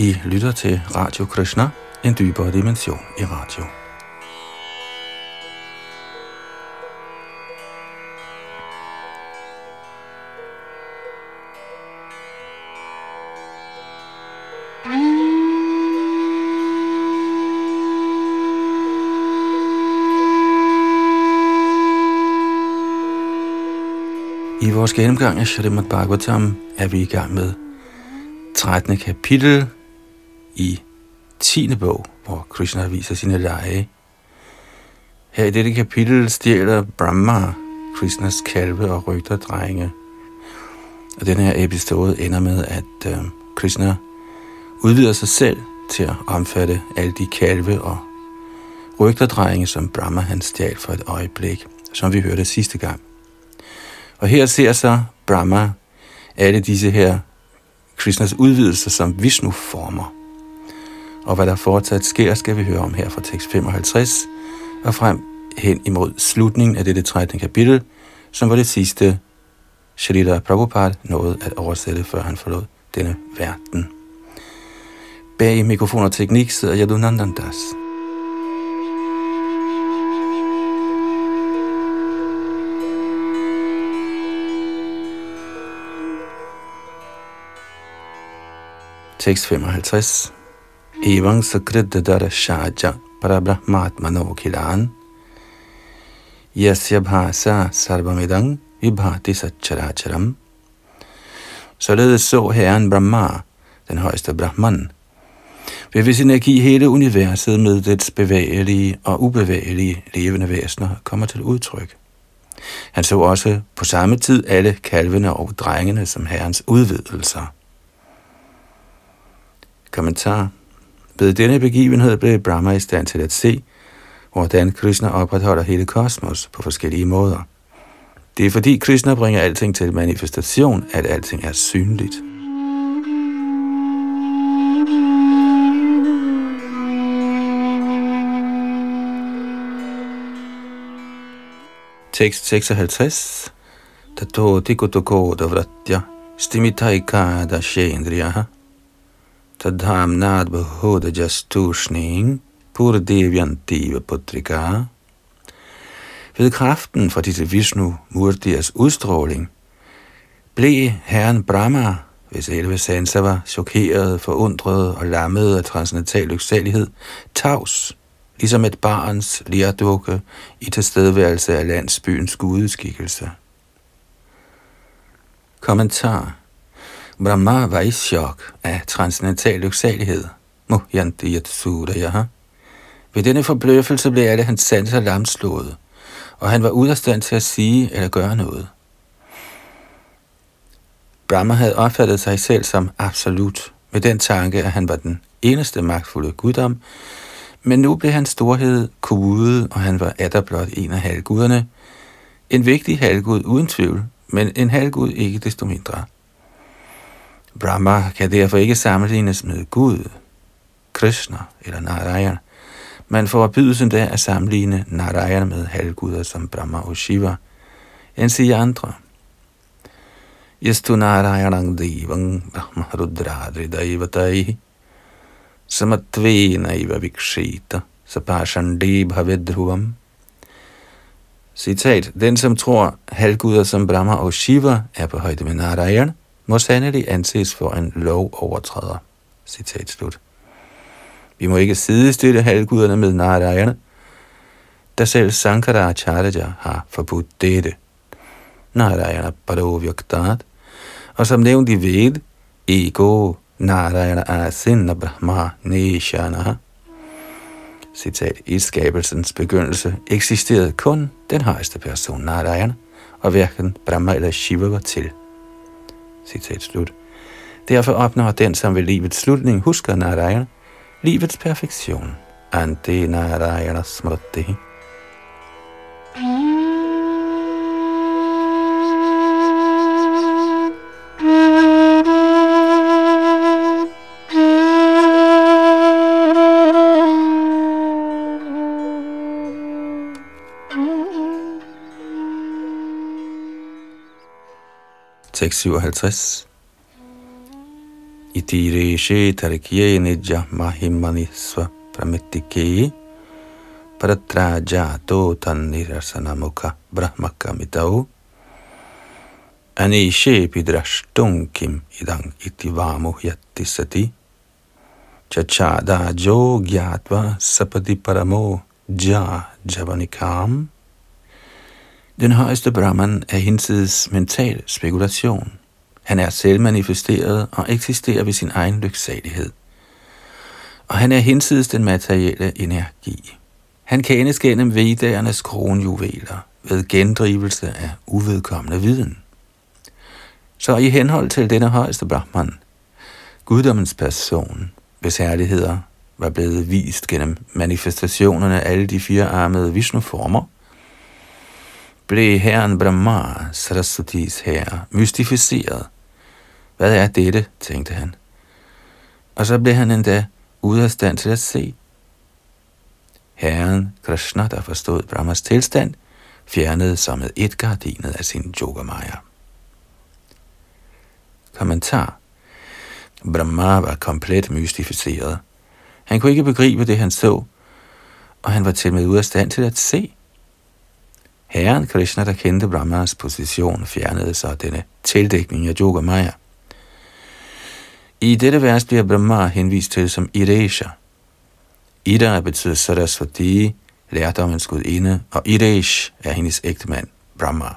I lytter til Radio Krishna, en dybere dimension i radio. I vores gennemgang af Shrimad Bhagavatam er vi i gang med 13. kapitel i 10. bog, hvor Krishna viser sine lege. Her i dette kapitel stjæler Brahma Krishnas kalve og rygter drenge. Og den her episode ender med, at øh, Krishna udvider sig selv til at omfatte alle de kalve og drenge, som Brahma han stjal for et øjeblik, som vi hørte sidste gang. Og her ser så Brahma alle disse her Krishnas udvidelser som Vishnu-former. Og hvad der fortsat sker, skal vi høre om her fra tekst 55 og frem hen imod slutningen af dette 13. kapitel, som var det sidste, Shrita Prabhupada nåede at oversætte, før han forlod denne verden. Bag mikrofon og teknik sidder Yadunandandas. Tekst 55. Evang sakriddadara shaja parabrahmatmano kilan yasya bhasa sarvamidang vibhati satcharacharam. Således så herren Brahma, den højeste Brahman, ved hvis energi hele universet med dets bevægelige og ubevægelige levende væsener kommer til udtryk. Han så også på samme tid alle kalvene og drengene som herrens udvidelser. Kommentar. Ved denne begivenhed blev Brahma i stand til at se, hvordan Krishna opretholder hele kosmos på forskellige måder. Det er fordi Krishna bringer alting til manifestation, at alting er synligt. Tekst 56. Tato tikotoko davratya stimitaika da shendriyaha e jastushning pur devyantiva putrika. Ved kraften fra disse Vishnu Murtias udstråling, blev herren Brahma, hvis 11 sanser var chokeret, forundret og lammet af transcendental lyksalighed, tavs, ligesom et barns lærdukke i tilstedeværelse af landsbyens gudeskikkelse. Kommentar Brahma var i chok af transcendental lyksalighed. Muhyanti Yatsudaya. Ved denne forbløffelse blev alle hans sanser lamslået, og han var ude af stand til at sige eller gøre noget. Brahma havde opfattet sig selv som absolut, med den tanke, at han var den eneste magtfulde guddom, men nu blev hans storhed kudet, og han var atter blot en af halvguderne. En vigtig halvgud uden tvivl, men en halvgud ikke desto mindre. Brahma kan derfor ikke sammenlignes med Gud, Krishna eller Narayan. Man får bydelsen der at sammenligne Narayan med halvguder som Brahma og Shiva, end sige andre. Yastu Narayanang Devang Brahma Rudradri Daivatai Samatvena Iva Vikshita Sapashandi Bhavedruvam Citat, den som tror halvguder som Brahma og Shiva er på højde med Narayan, må sandelig anses for en lovovertræder. Citat slut. Vi må ikke sidestille halvguderne med Narayana, da selv Sankaracharya har forbudt dette. Narayana Padovyaktat, og som nævnt i Ved, Ego Narayana Asinna Brahma Nishana. Citat, i skabelsens begyndelse eksisterede kun den højeste person Narayana, og hverken Brahma eller Shiva var til. Citat slut. Derfor opnår den, som ved livets slutning husker Narayana, livets perfektion. Ante Narayana Smriti. Mm. 657. Iti reshe tarikye mahimani sva pramittike paratra jato tannirasanamukha brahmakamitav anishepi drashtum kim idang iti vamu yatti sati. Chachada jo gyatva sapati paramo ja javanikam den højeste Brahman er hinsides mental spekulation. Han er selvmanifesteret og eksisterer ved sin egen lyksalighed. Og han er hinsides den materielle energi. Han kendes gennem vedernes kronjuveler ved gendrivelse af uvedkommende viden. Så i henhold til denne højeste Brahman, guddommens person, hvis herligheder var blevet vist gennem manifestationerne af alle de fire armede Vishnu-former, blev herren Brahma, Saraswatis herre, mystificeret. Hvad er dette, tænkte han. Og så blev han endda ude af stand til at se. Herren Krishna, der forstod Brahmas tilstand, fjernede som med et gardinet af sin yogamaya. Kommentar Brahma var komplet mystificeret. Han kunne ikke begribe det, han så, og han var til med ude af stand til at se. Herren Krishna, der kendte Brahmas position, fjernede så denne tildækning af Yoga Maya. I dette vers bliver Brahma henvist til som Iresha. Ida betyder Saraswati, lærdommens gudinde, og Iresh er hendes ægtemand, Brahma.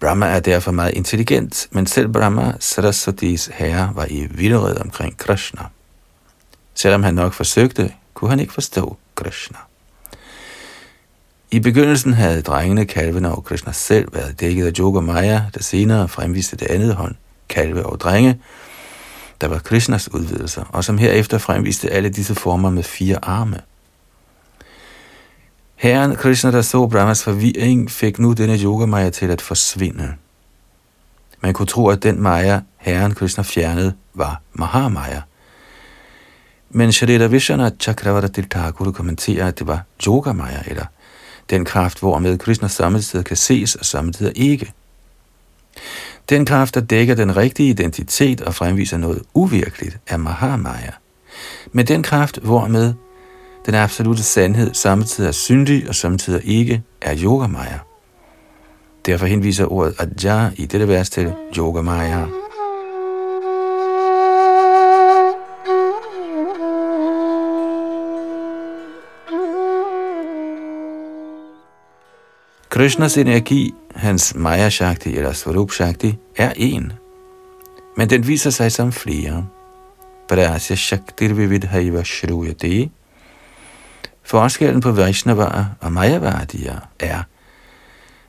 Brahma er derfor meget intelligent, men selv Brahma, Saraswatis herre, var i vildred omkring Krishna. Selvom han nok forsøgte, kunne han ikke forstå Krishna. I begyndelsen havde drengene, kalvene og Krishna selv været dækket af Yoga Maya, der senere fremviste det andet hånd, kalve og drenge, der var Krishnas udvidelser, og som herefter fremviste alle disse former med fire arme. Herren Krishna, der så Brahmas forvirring, fik nu denne yoga Maya til at forsvinde. Man kunne tro, at den Maya, Herren Krishna fjernede, var Mahamaya. Men Sharita Vishwanath Chakravarti Thakur kommenterer, at det var Yoga Maya, eller den kraft, hvormed Krishna samtidig kan ses og samtidig ikke. Den kraft, der dækker den rigtige identitet og fremviser noget uvirkeligt, er Mahamaya. Men den kraft, hvormed den absolute sandhed samtidig er syndig og samtidig ikke, er Yogamaya. Derfor henviser ordet Ajja i dette vers til Yogamaya. Krishnas energi, hans Maya Shakti eller Swarup Shakti, er en. Men den viser sig som flere. Prasya Shakti Vividhaiva Shruyate. Forskellen på Vaishnavara og Mayavadiya er,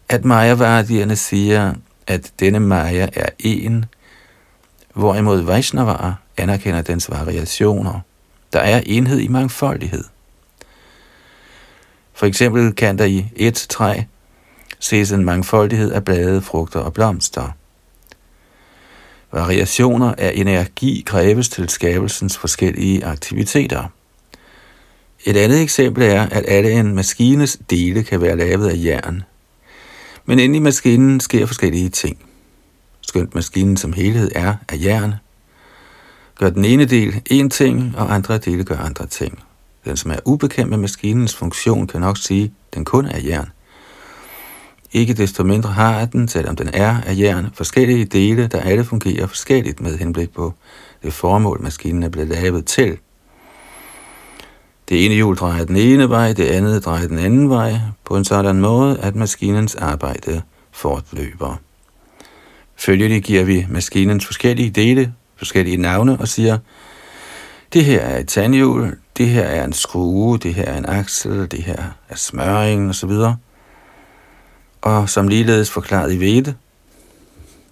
at Mayavadiyerne siger, at denne Maya er en, hvorimod Vaishnavara anerkender dens variationer. Der er enhed i mangfoldighed. For eksempel kan der i et træ ses en mangfoldighed af blade, frugter og blomster. Variationer af energi kræves til skabelsens forskellige aktiviteter. Et andet eksempel er, at alle en maskines dele kan være lavet af jern. Men inde i maskinen sker forskellige ting. Skønt maskinen som helhed er af jern, gør den ene del en ting, og andre dele gør andre ting. Den, som er ubekendt med maskinens funktion, kan nok sige, at den kun er jern. Ikke desto mindre har den, selvom den er af jern, forskellige dele, der alle fungerer forskelligt med henblik på det formål, maskinen er blevet lavet til. Det ene hjul drejer den ene vej, det andet drejer den anden vej, på en sådan måde, at maskinens arbejde fortløber. Følgelig giver vi maskinens forskellige dele, forskellige navne og siger, det her er et tandhjul, det her er en skrue, det her er en aksel, det her er smøring osv og som ligeledes forklaret i Vede,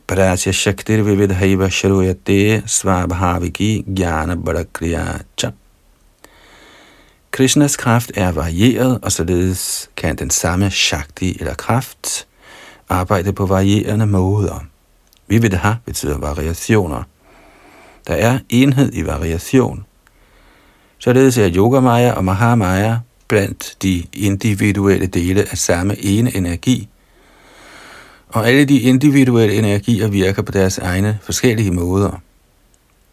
Prasya Shaktir Vividhaiva Sharuyate Svabhaviki Jnana Cha. Krishnas kraft er varieret, og således kan den samme Shakti eller kraft arbejde på varierende måder. Vividha betyder variationer. Der er enhed i variation. Således er Yogamaya og Mahamaya blandt de individuelle dele af samme ene energi, og alle de individuelle energier virker på deres egne forskellige måder.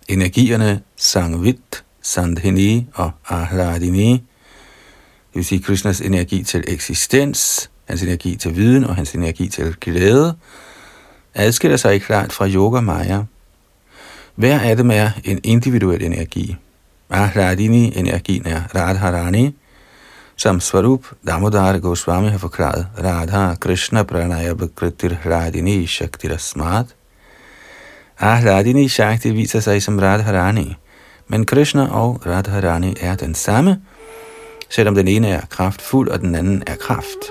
Energierne Sangvit, Sandhini og Ahladini, det vil sige Krishnas energi til eksistens, hans energi til viden og hans energi til glæde, adskiller sig klart fra Yoga Maya. Hver af dem er en individuel energi. Ahladini, energien er Radharani, som Svarup Damodar Goswami har forklaret, Radha Krishna Pranaya Bakritir Radini Shakti Rasmat. Ahladini Shakti viser sig som Radharani, men Krishna og Radharani er den samme, selvom den ene er kraftfuld og den anden er kraft.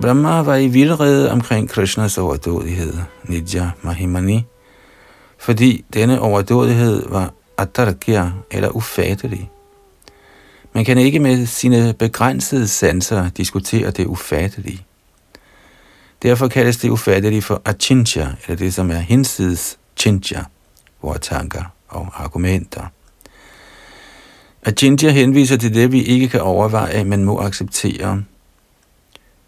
Brahma var i vildrede omkring Krishnas overdådighed, Nidya Mahimani, fordi denne overdådighed var atarkya eller ufattelig. Man kan ikke med sine begrænsede sanser diskutere det ufattelige. Derfor kaldes det ufattelige for achincha, eller det som er hinsides chintya, hvor tanker og argumenter. Achincha henviser til det, vi ikke kan overveje, men må acceptere.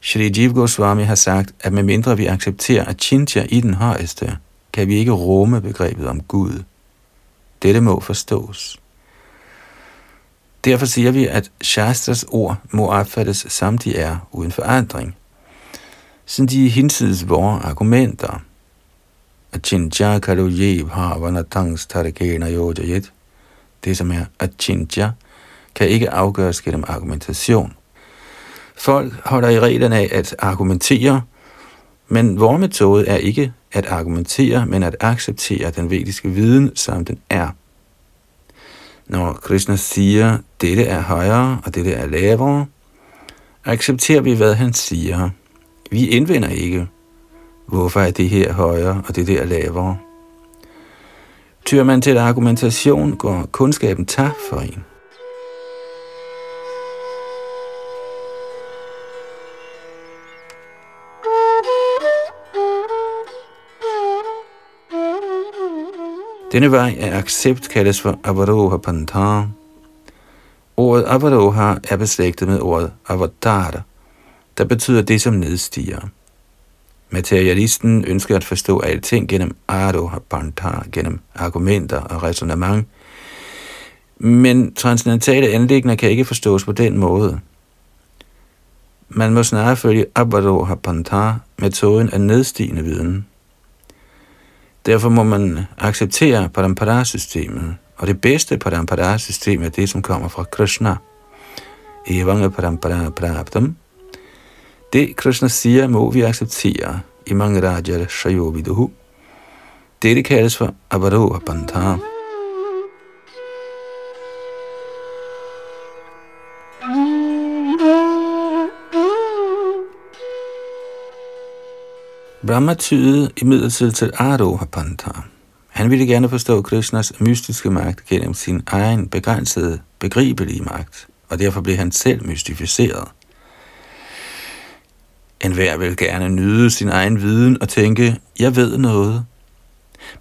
Shri Jiv Goswami har sagt, at medmindre vi accepterer achintya i den højeste, kan vi ikke rumme begrebet om Gud. Dette må forstås. Derfor siger vi, at Shastras ord må opfattes som de er uden forandring. Sådan de hinsides vores argumenter. Achintya kalu jev havanatangs tarikena yojayet. Det som er achintya, kan ikke afgøres gennem argumentation. Folk holder i reglerne af at argumentere, men vores metode er ikke at argumentere, men at acceptere den vediske viden, som den er. Når Krishna siger, dette er højere og dette er lavere, accepterer vi, hvad han siger. Vi indvender ikke, hvorfor er det her højere og det der lavere. Tyr man til argumentation, går kundskaben tabt for en. Denne vej af accept kaldes for Avaroha Pantha. Ordet Avaroha er beslægtet med ordet Avatar, der betyder det, som nedstiger. Materialisten ønsker at forstå alting gennem Aroha Pantha, gennem argumenter og resonemang, men transcendentale anlægner kan ikke forstås på den måde. Man må snarere følge Avaroha Pantha, metoden af nedstigende viden. Derfor må man acceptere Parampara-systemet, og det bedste Parampara-system er det, som kommer fra Krishna. Evanga Parampara Praptam. Det Krishna siger, må vi acceptere i mange rajar Shayoviduhu. Det kaldes for Avaroha Pantha. Brahma tydede imidlertid til Aroha Pantha. Han ville gerne forstå Krishnas mystiske magt gennem sin egen begrænsede, begribelige magt, og derfor blev han selv mystificeret. En hver vil gerne nyde sin egen viden og tænke, jeg ved noget.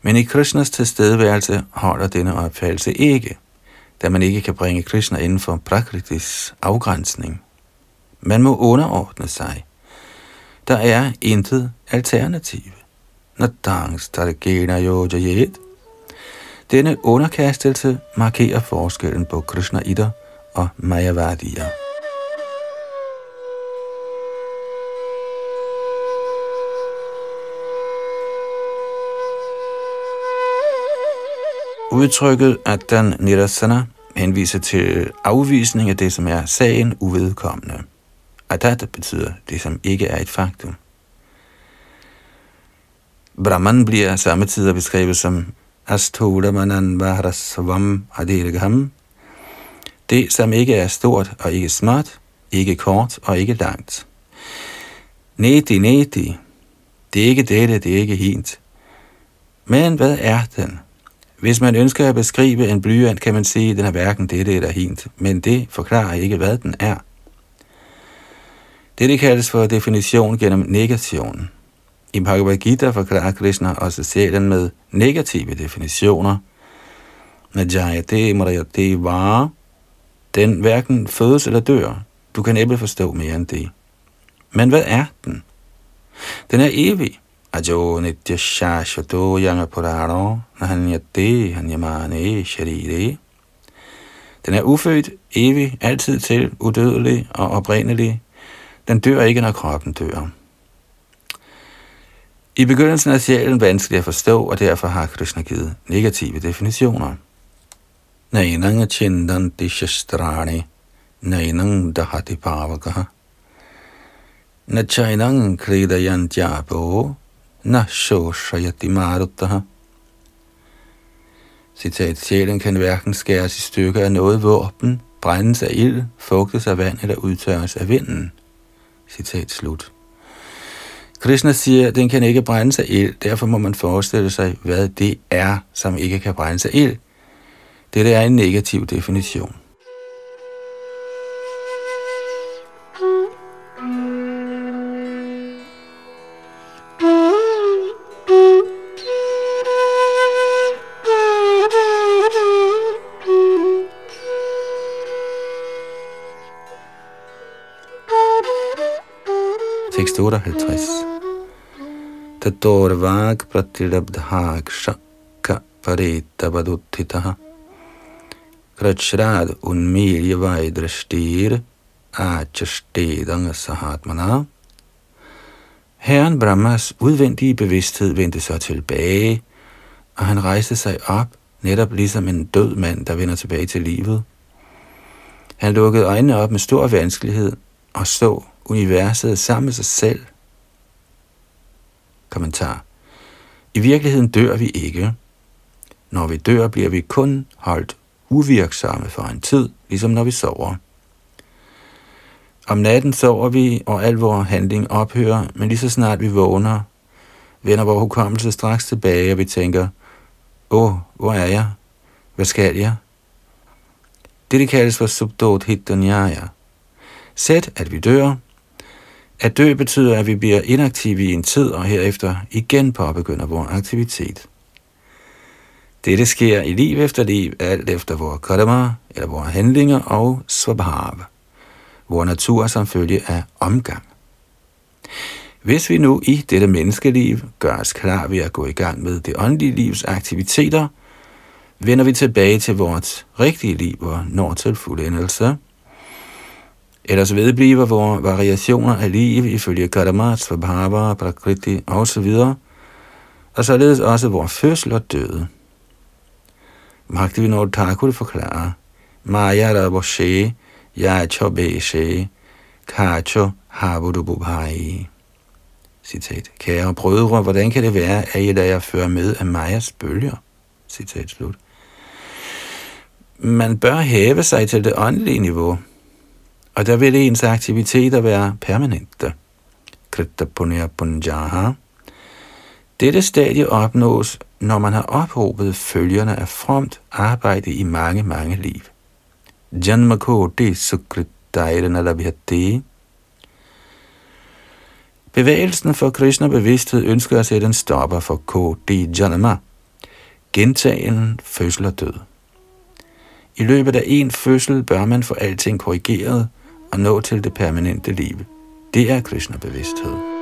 Men i Krishnas tilstedeværelse holder denne opfattelse ikke, da man ikke kan bringe Krishna inden for Prakritis afgrænsning. Man må underordne sig – der er intet alternativ. Natangs Targena Yojajet. Denne underkastelse markerer forskellen på Krishna Ida og Mayavadiya. Udtrykket at den nirasana henviser til afvisning af det, som er sagen uvedkommende. Adat betyder det, som ikke er et faktum. Brahman bliver samtidig beskrevet som Astodamanan Vahrasvam Adirgham. Det, som ikke er stort og ikke småt, ikke kort og ikke langt. Neti, neti. Det er ikke dette, det er ikke hint. Men hvad er den? Hvis man ønsker at beskrive en blyant, kan man sige, at den er hverken dette eller hint, men det forklarer ikke, hvad den er. Det kaldes for definition gennem negation. I Bhagavad Gita forklarer Krishna også sjælen med negative definitioner. Najayate Marayate var den hverken fødes eller dør. Du kan næppe forstå mere end det. Men hvad er den? Den er evig. Ajo nitya shashvato yanga purano nahanyate hanyamane sharire. Den er ufødt, evig, altid til, udødelig og oprindelig. Den dør ikke, når kroppen dør. I begyndelsen er sjælen vanskelig at forstå, og derfor har Krishna givet negative definitioner. Nainang chindanti shastrani, nainang dahati pavakaha, na chainang kridayantyapo, na shoshayati marutaha. Citat, sjælen kan hverken skæres i stykker af noget våben, brændes af ild, fugtes af vand eller udtørres af vinden. Citat slut. Krishna siger, at den kan ikke brænde sig ild, derfor må man forestille sig, hvad det er, som ikke kan brænde sig ild. Dette er en negativ definition. Tatorvag pratilabdhak shakka paritabadutthitaha krachrad unmirya vajdrashtir achashtedang sahatmana Herren Brahmas udvendige bevidsthed vendte så tilbage, og han rejste sig op, netop ligesom en død mand, der vender tilbage til livet. Han lukkede øjnene op med stor vanskelighed og så universet sammen med sig selv Kommentar. I virkeligheden dør vi ikke. Når vi dør, bliver vi kun holdt uvirksomme for en tid, ligesom når vi sover. Om natten sover vi, og al vores handling ophører, men lige så snart vi vågner, vender vores hukommelse straks tilbage, og vi tænker, åh, hvor er jeg? Hvad skal jeg? Det kaldes for subdot hit Sæt, at vi dør, at dø betyder, at vi bliver inaktive i en tid, og herefter igen påbegynder vores aktivitet. Dette sker i liv efter liv, alt efter vores karma, eller vores handlinger og svabhav, vores natur som følge af omgang. Hvis vi nu i dette menneskeliv gør os klar ved at gå i gang med det åndelige livs aktiviteter, vender vi tilbage til vores rigtige liv og når til fuldendelse – Ellers vedbliver vores variationer af liv ifølge karma, svabhava, prakriti osv., og således også vores fødsel og død. Bhaktivinoda Thakur forklarer, Maya Raboshe, Yacho Beshe, Kacho Habudububhai. Citat. Kære brødre, hvordan kan det være, at I lader jer føre med af Majas bølger? Citat slut. Man bør hæve sig til det åndelige niveau, og der vil ens aktiviteter være permanente. Kritta punya punjaha. Dette stadie opnås, når man har ophobet følgerne af fromt arbejde i mange, mange liv. Janma koti sukritdairana labhyate. Bevægelsen for Krishna bevidsthed ønsker at sætte en stopper for KD Janama, gentagen fødsel og død. I løbet af en fødsel bør man få alting korrigeret – og nå til det permanente liv. Det er Krishna-bevidsthed.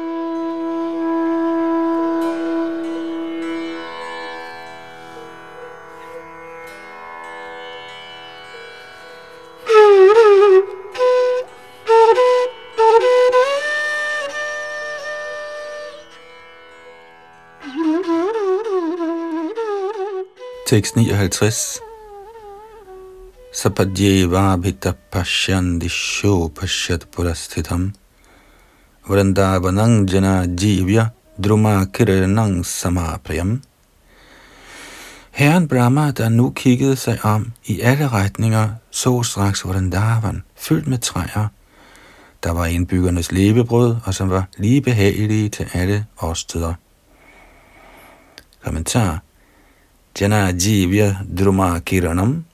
Tekst 59 sapadyevabhita pashyandisho pashyat purasthitam vrindavanang jana jivya druma kiranang samaprayam. Herren Brahma, der nu kiggede sig om i alle retninger, så straks Vrindavan, fyldt med træer, der var indbyggernes levebrød, og som var lige behagelige til alle årstider. Kommentar Jana Jivya Druma Kiranam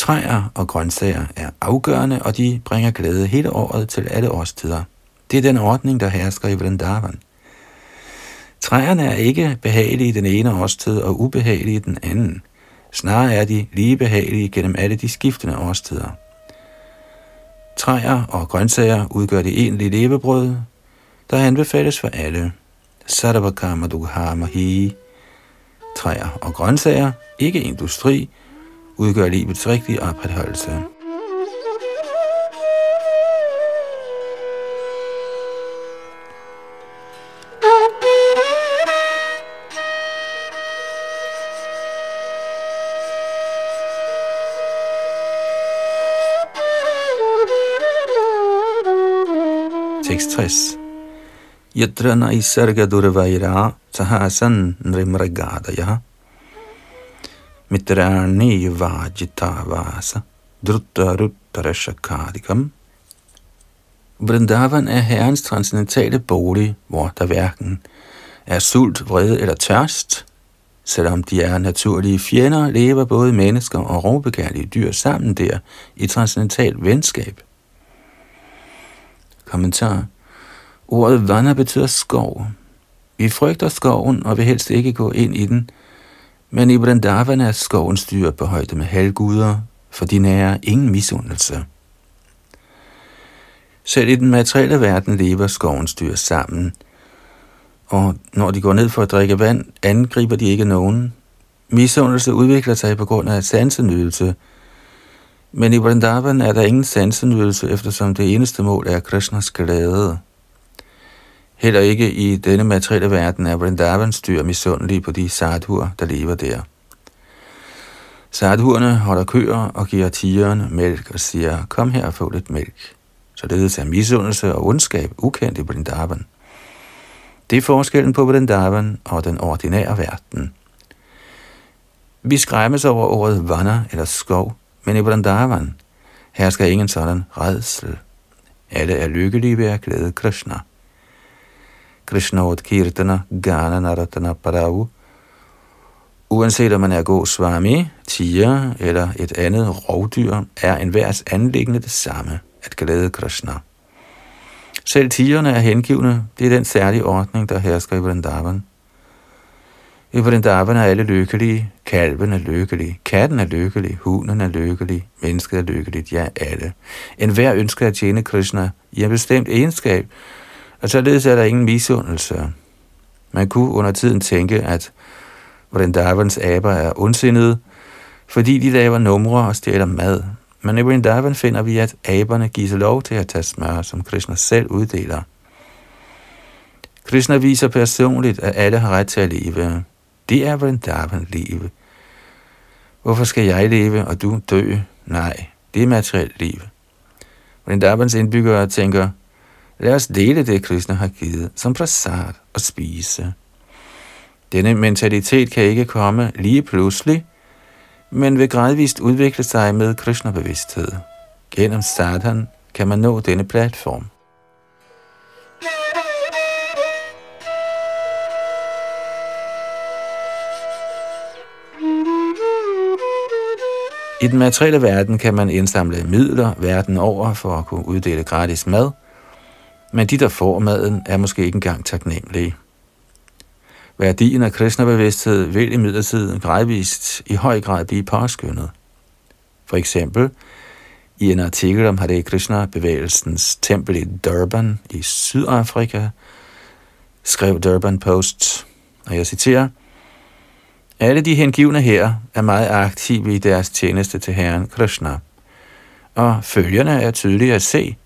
Træer og grøntsager er afgørende, og de bringer glæde hele året til alle årstider. Det er den ordning, der hersker i Vrindavan. Træerne er ikke behagelige i den ene årstid og ubehagelige i den anden. Snarere er de lige behagelige gennem alle de skiftende årstider. Træer og grøntsager udgør det egentlige levebrød, der anbefales for alle. Sarvakama Dughamahi. Træer og grøntsager, ikke industri, udgør livets rigtige opretholdelse. 66. Yatra naisarga durvaira tahasan nrimragadaya mitrani vajitavasa drutta ruttarashakadikam Vrindavan er herrens transcendentale bolig, hvor der hverken er sult, vrede eller tørst. Selvom de er naturlige fjender, lever både mennesker og rovbegærlige dyr sammen der i transcendental venskab. Kommentar. Ordet vana betyder skov. Vi frygter skoven og vil helst ikke gå ind i den, men i Vrindavan er skovens dyr på højde med halvguder, for de nærer ingen misundelse. Selv i den materielle verden lever skovens dyr sammen, og når de går ned for at drikke vand, angriber de ikke nogen. Misundelse udvikler sig på grund af sansenydelse, men i Vrindavan er der ingen sansenydelse, eftersom det eneste mål er Krishnas glæde. Heller ikke i denne materielle verden er Vrindavans dyr misundelige på de sadhuer, der lever der. Sadhuerne holder køer og giver tigeren mælk og siger, kom her og få lidt mælk. Således er misundelse og ondskab ukendt i Vrindavan. Det er forskellen på Vrindavan og den ordinære verden. Vi skræmmes over ordet vana eller skov, men i Vrindavan hersker ingen sådan redsel. Alle er lykkelige ved at glæde Krishna. Krishna Kirtana Gana Naratana Paravu. Uanset om man er god swami, tiger eller et andet rovdyr, er enhvers anlæggende det samme, at glæde Krishna. Selv tigerne er hengivne, det er den særlige ordning, der hersker i Vrindavan. I Vrindavan er alle lykkelige, kalven er lykkelig, katten er lykkelig, hunden er lykkelig, mennesket er lykkeligt, ja alle. En hver ønsker at tjene Krishna i en bestemt egenskab, og således er der ingen misundelse. Man kunne under tiden tænke, at Vrindavans aber er ondsindede, fordi de laver numre og stjæler mad. Men i Vrindavan finder vi, at aberne gives lov til at tage smør, som Krishna selv uddeler. Krishna viser personligt, at alle har ret til at leve. Det er Vrindavan liv. Hvorfor skal jeg leve, og du dø? Nej, det er materielt liv. Vrindavans indbyggere tænker, Lad os dele det, Krishna har givet, som prasad og spise. Denne mentalitet kan ikke komme lige pludselig, men vil gradvist udvikle sig med Krishna-bevidsthed. Gennem sadhan kan man nå denne platform. I den materielle verden kan man indsamle midler verden over for at kunne uddele gratis mad – men de, der får maden, er måske ikke engang taknemmelige. Værdien af kristnebevidsthed vil imidlertid gradvist i høj grad blive påskyndet. For eksempel i en artikel om Hare Krishna-bevægelsens tempel i Durban i Sydafrika, skrev Durban Post, og jeg citerer, alle de hengivne her er meget aktive i deres tjeneste til Herren Krishna, og følgerne er tydelige at se.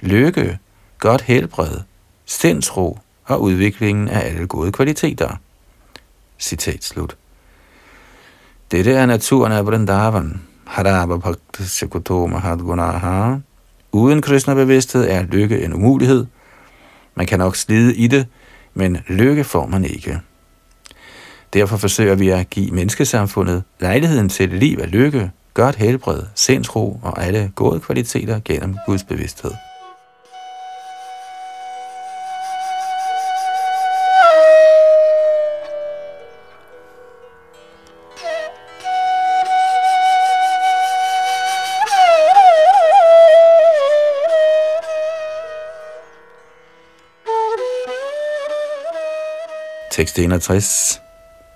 Lykke, godt helbred, sindsro og udviklingen af alle gode kvaliteter. Citat slut. Dette er naturen af Vrindavan. Haraba Bhakti Sekuto Mahadgunaha. Uden Krishna-bevidsthed er lykke en umulighed. Man kan nok slide i det, men lykke får man ikke. Derfor forsøger vi at give menneskesamfundet lejligheden til et liv af lykke, godt helbred, sindsro og alle gode kvaliteter gennem Guds bevidsthed. Tekst 61.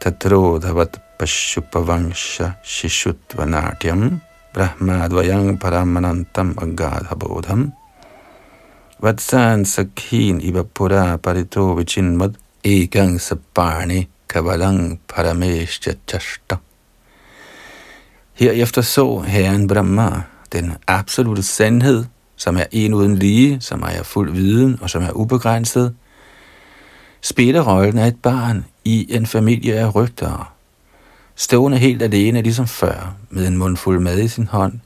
Tatrodhavat Pashupavangsha Shishutvanartyam Brahmadvayang Paramanantam Agadha Bodham Vatsan Sakhin Ivapura Parito Vichinmad Egang Sabarni Kavalang Parameshya Chashta Herefter så Herren Brahma, den absolute sandhed, som er en uden lige, som er fuld viden og som er ubegrænset, spiller rollen af et barn i en familie af rygtere, stående helt alene ligesom før, med en mundfuld mad i sin hånd,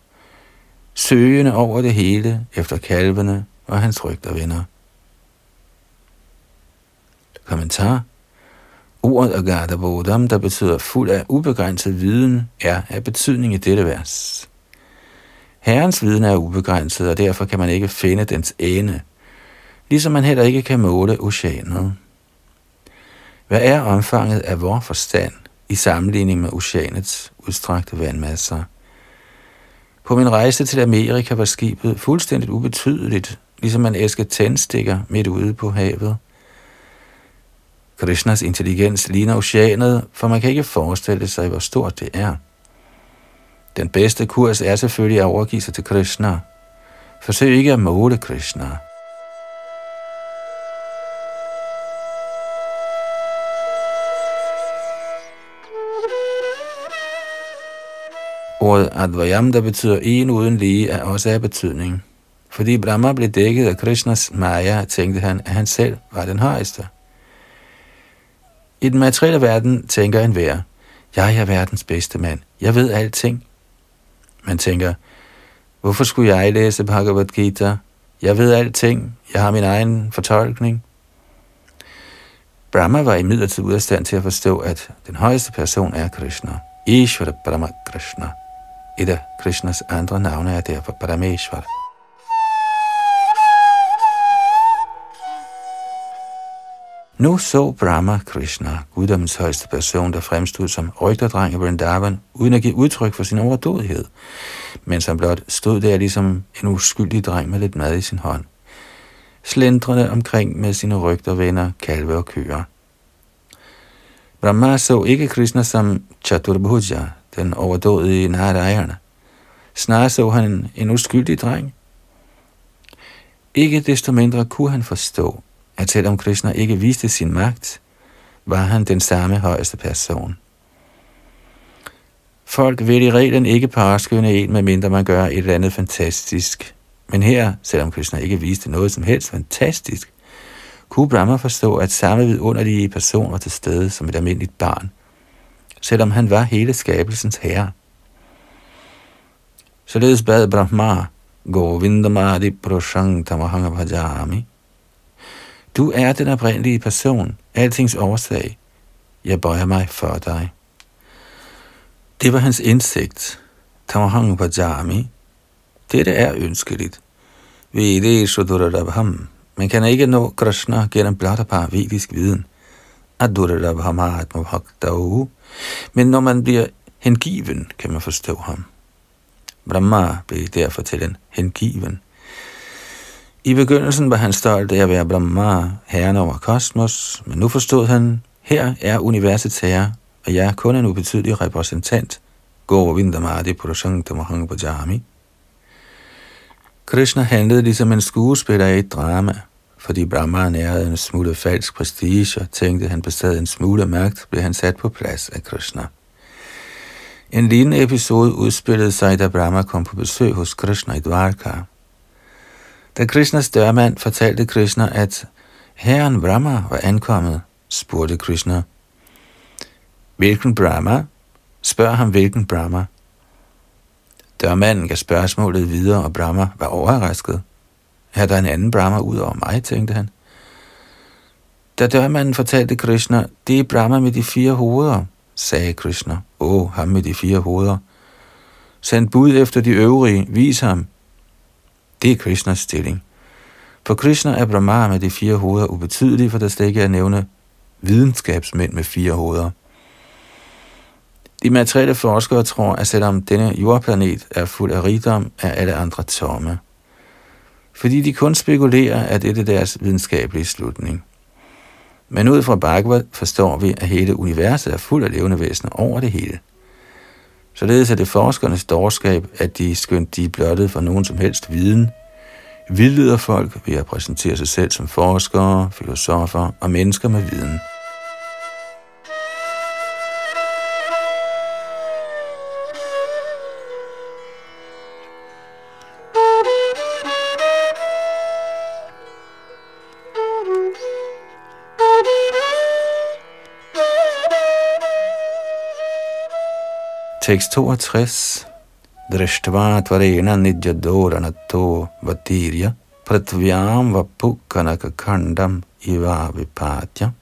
søgende over det hele efter kalvene og hans rygtervenner. Kommentar Ordet Agatha Bodham, der betyder fuld af ubegrænset viden, er af betydning i dette vers. Herrens viden er ubegrænset, og derfor kan man ikke finde dens ende, ligesom man heller ikke kan måle oceanet. Hvad er omfanget af vores forstand i sammenligning med oceanets udstrakte vandmasser? På min rejse til Amerika var skibet fuldstændigt ubetydeligt, ligesom man æsker tændstikker midt ude på havet. Krishnas intelligens ligner oceanet, for man kan ikke forestille sig, hvor stort det er. Den bedste kurs er selvfølgelig at overgive sig til Krishna. Forsøg ikke at måle Krishna. Ordet Advayam, der betyder en uden lige, er også af betydning. Fordi Brahma blev dækket af Krishnas Maya, tænkte han, at han selv var den højeste. I den materielle verden tænker en hver, jeg er verdens bedste mand. Jeg ved alting. Man tænker, hvorfor skulle jeg læse Bhagavad Gita? Jeg ved alting. Jeg har min egen fortolkning. Brahma var imidlertid ude af stand til at forstå, at den højeste person er Krishna. Ishvara Brahma Krishna. Et af Krishnas andre navne er derfor Parameshvara. Nu så Brahma Krishna, guddommens højeste person, der fremstod som rygterdreng i Vrindavan, uden at give udtryk for sin overdådighed, men som blot stod der ligesom en uskyldig dreng med lidt mad i sin hånd, slendrende omkring med sine rygtervenner, kalve og køer. Brahma så ikke Krishna som Chaturbhuja, den overdådige Narayana. Snarere så han en uskyldig dreng. Ikke desto mindre kunne han forstå, at selvom Krishna ikke viste sin magt, var han den samme højeste person. Folk vil i reglen ikke parskynde en, medmindre man gør et eller andet fantastisk. Men her, selvom Krishna ikke viste noget som helst fantastisk, kunne Brahma forstå, at samme vidunderlige person var til stede som et almindeligt barn, selvom han var hele skabelsens herre. Således bad Brahma, Govindamadi Proshang Tamahanga Bhajami, du er den oprindelige person, altings årsag. Jeg bøjer mig for dig. Det var hans indsigt. Tamahang Pajami. Dette er ønskeligt. Vede Durarabham. Man kan ikke nå Krishna gennem blot og bare vedisk viden. Adurarabham Atmabhaktahu. Men når man bliver hengiven, kan man forstå ham. Brahma blev derfor til en hengiven. I begyndelsen var han stolt af at være Brahma, herren over kosmos, men nu forstod han, her er universets herre, og jeg er kun en ubetydelig repræsentant. Govindamadi Purushanta Mahang Krishna handlede ligesom en skuespiller i et drama. Fordi Brahma nærede en smule falsk prestige og tænkte, at han besad en smule magt, blev han sat på plads af Krishna. En lignende episode udspillede sig, da Brahma kom på besøg hos Krishna i Dvarka. Da Krishnas dørmand fortalte Krishna, at herren Brahma var ankommet, spurgte Krishna, Hvilken Brahma? Spørg ham, hvilken Brahma. Dørmanden gav spørgsmålet videre, og Brahma var overrasket. Er der en anden Brahma ud over mig, tænkte han. Da dørmanden fortalte Krishna, det er Brahma med de fire hoveder, sagde Krishna. Åh, ham med de fire hoveder. Send bud efter de øvrige, vis ham. Det er Krishnas stilling. For Krishna er Brahma med de fire hoveder ubetydelig, for der slet ikke er nævne videnskabsmænd med fire hoveder. De materielle forskere tror, at selvom denne jordplanet er fuld af rigdom, er alle andre tomme. Fordi de kun spekulerer, at det er deres videnskabelige slutning. Men ud fra Bhagavad forstår vi, at hele universet er fuld af levende væsener over det hele. Således er det forskernes dårskab, at de, skønt de er blottet for nogen som helst viden, vildleder folk ved at præsentere sig selv som forskere, filosofer og mennesker med viden. Tekst 62. Drishtva tvarena nidjadoranato vatirya pratvyam vapukanaka khandam iva vipatya.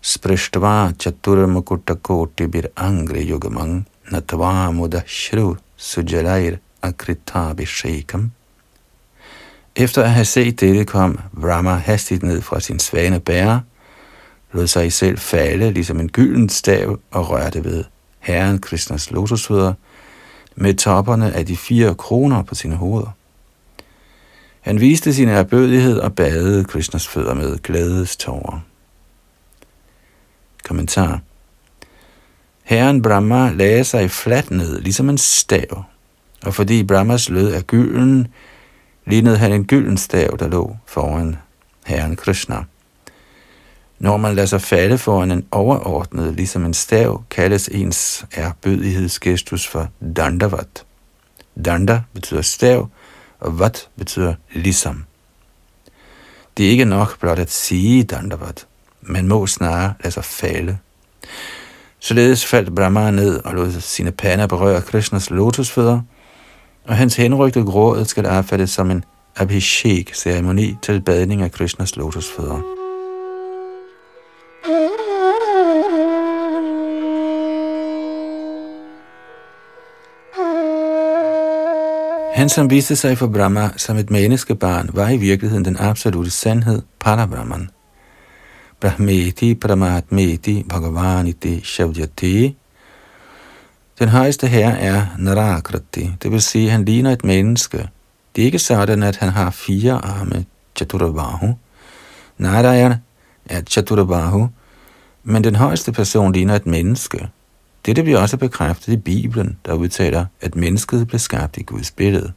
Sprishtva chaturmukutakotibir angri yugamang natva mudashru sujalair akritabhishekam. Efter at have set dette kom Brahma hastigt ned fra sin svane bære, lod sig selv falde ligesom en gylden stav og rørte ved Herren Krishnas lotusfødder med topperne af de fire kroner på sine hoveder. Han viste sin erbødighed og badede Krishnas fødder med glædestårer. Kommentar Herren Brahma lagde sig fladt ned, ligesom en stav, og fordi Brahmas lød af gylden, lignede han en gylden stav, der lå foran Herren Krishna. Når man lader sig falde foran en overordnet, ligesom en stav, kaldes ens erbødighedsgestus for dandavat. Danda betyder stav, og vat betyder ligesom. Det er ikke nok blot at sige dandavat. Man må snarere lade sig falde. Således faldt Brahma ned og lod sine pander berøre Krishnas lotusfødder, og hans henrygte gråd skal affattes som en abhishek-ceremoni til badning af Krishnas lotusfødder. Han, som viste sig for Brahma som et menneskebarn, var i virkeligheden den absolute sandhed, Parabrahman. Brahmeti Paramatmeti Bhagavaniti Shavjati. Den højeste herre er Narakrati, det vil sige, at han ligner et menneske. Det er ikke sådan, at han har fire arme, Chaturavahu. Narayan er Chaturavahu, men den højeste person ligner et menneske. Dette bliver også bekræftet i Bibelen, der udtaler, at mennesket blev skabt i Guds billede.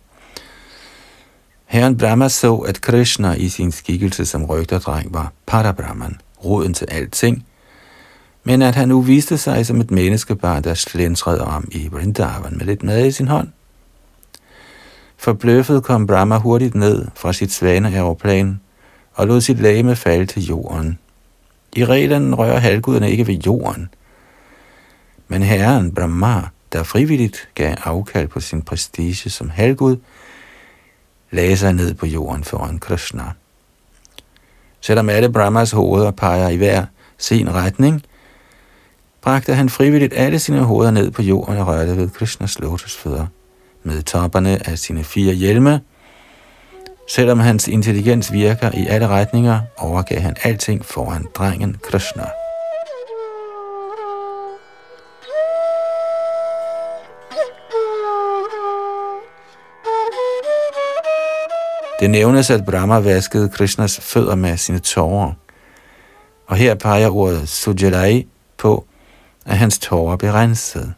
Herren Brahma så, at Krishna i sin skikkelse som rygterdreng var Parabrahman, roden til alting, men at han nu viste sig som et menneskebarn, der slæntrede om i Vrindavan med lidt mad i sin hånd. Forbløffet kom Brahma hurtigt ned fra sit svaneaeroplan og lod sit lame falde til jorden. I reglen rører halvguderne ikke ved jorden – men herren Brahma, der frivilligt gav afkald på sin prestige som halvgud, lagde sig ned på jorden foran Krishna. Selvom alle Brahmas hoveder peger i hver sin retning, bragte han frivilligt alle sine hoveder ned på jorden og rørte ved Krishnas lotusfødder med topperne af sine fire hjelme. Selvom hans intelligens virker i alle retninger, overgav han alting foran drengen Krishna. Det nævnes, at Brahma vaskede Krishnas fødder med sine tårer. Og her peger ordet Sujalai på, at hans tårer bliver renset.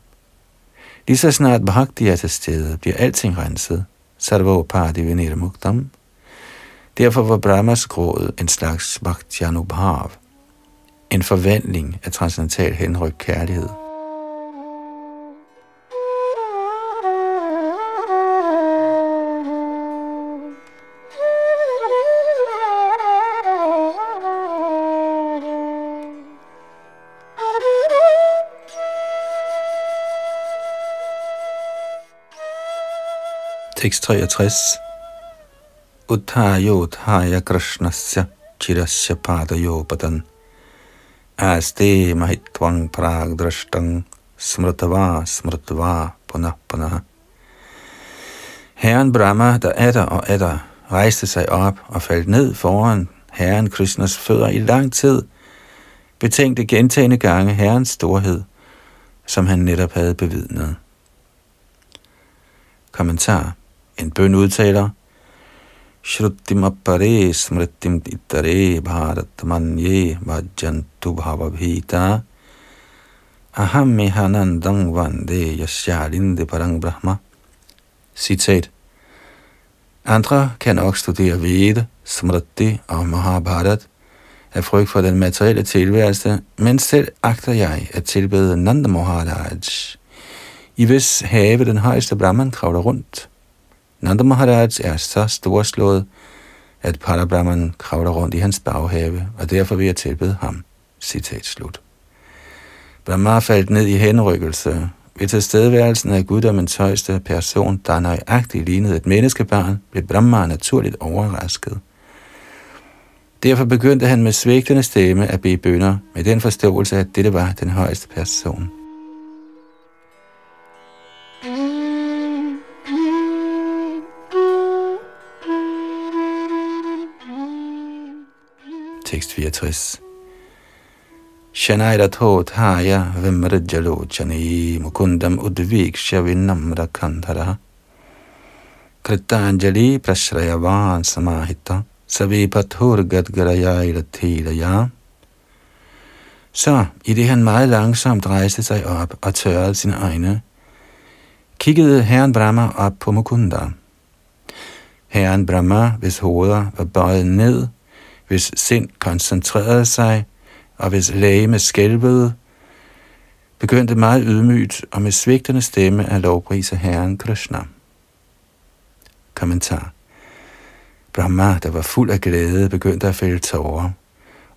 Lige så snart Bhakti er til stede, bliver alting renset. Sarvopadi Muktam. Derfor var Brahmas gråd en slags bhaktianubhav. en forvandling af transcendental henryk kærlighed. Tekst 63. Uttayo uttaya krishnasya chirasya padayopadan. Aste mahitvang pragdrashtang smritava smritava punah punah. Herren Brahma, der er og er rejste sig op og faldt ned foran Herren Krishnas fødder i lang tid, betænkte gentagende gange Herrens storhed, som han netop havde bevidnet. Kommentar en bøn udtaler, Shrutim appare smritim ittare bharat manye vajantu bhavabhita Aham hanandang vande yashalinde parang brahma. Citat. Andre kan også studere Veda, Smriti og Mahabharat af frygt for den materielle tilværelse, men selv agter jeg at tilbede Nanda Maharaj, i hvis have den højeste Brahman kravler rundt. Nanda Maharaj er så storslået, at Parabrahman kravler rundt i hans baghave, og derfor vil jeg tilbede ham. Citat slut. Brahma faldt ned i henrykkelse. Ved tilstedeværelsen af guddommens højeste person, der nøjagtigt lignede et menneskebarn, blev Brahma naturligt overrasket. Derfor begyndte han med svigtende stemme at bede bønder, med den forståelse, at dette var den højeste person. Tekst 64 Shanairatho thaya vimrajalochani mukundam udvik vinamra kandhara Kritanjali prashrayavan samahita Savipathur gadgarayairathiya Så, i det han meget langsomt rejste sig op og tørrede sine øjne, kiggede herren Brahma op på Mukunda. Herren Brahma, hvis hoveder var bøjet ned, hvis sind koncentrerede sig, og hvis læge skælvede, begyndte meget ydmygt og med svigtende stemme at lovprise Herren Krishna. Kommentar Brahma, der var fuld af glæde, begyndte at fælde tårer,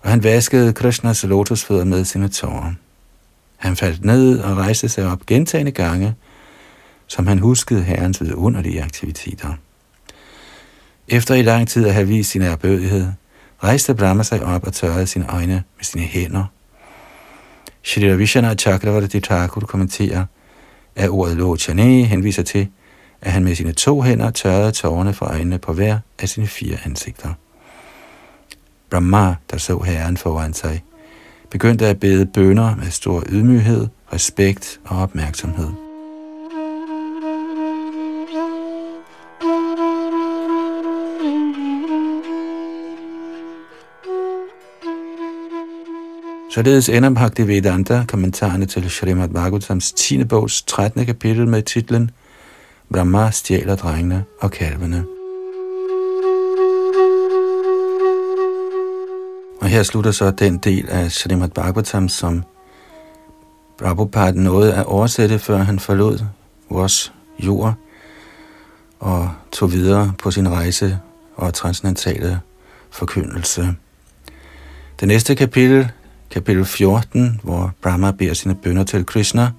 og han vaskede Krishnas lotusfødder med sine tårer. Han faldt ned og rejste sig op gentagende gange, som han huskede herrens vidunderlige aktiviteter. Efter i lang tid at have vist sin erbødighed, rejste Brahma sig op og tørrede sine øjne med sine hænder. Shri Ravishana Chakravarti Thakur kommenterer, at ordet Lochane henviser til, at han med sine to hænder tørrede tårerne fra øjnene på hver af sine fire ansigter. Brahma, der så herren foran sig, begyndte at bede bønder med stor ydmyghed, respekt og opmærksomhed. Således ender Bhaktivedanta kommentarerne til Srimad Bhagavatams 10. bogs 13. kapitel med titlen Brahma stjæler drengene og kalvene. Og her slutter så den del af Srimad Bhagavatam, som Prabhupada nåede at oversætte, før han forlod vores jord og tog videre på sin rejse og transcendentale forkyndelse. Det næste kapitel kapitel 14, hvor Brahma beder sine bønder til Krishna,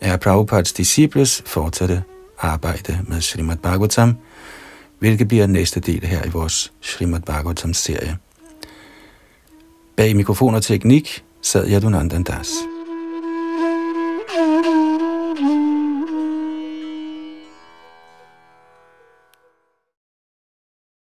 er Prabhupads disciples fortsatte arbejde med Srimad Bhagavatam, hvilket bliver næste del her i vores Srimad Bhagavatam-serie. Bag mikrofon og teknik sad Yadunandan Das.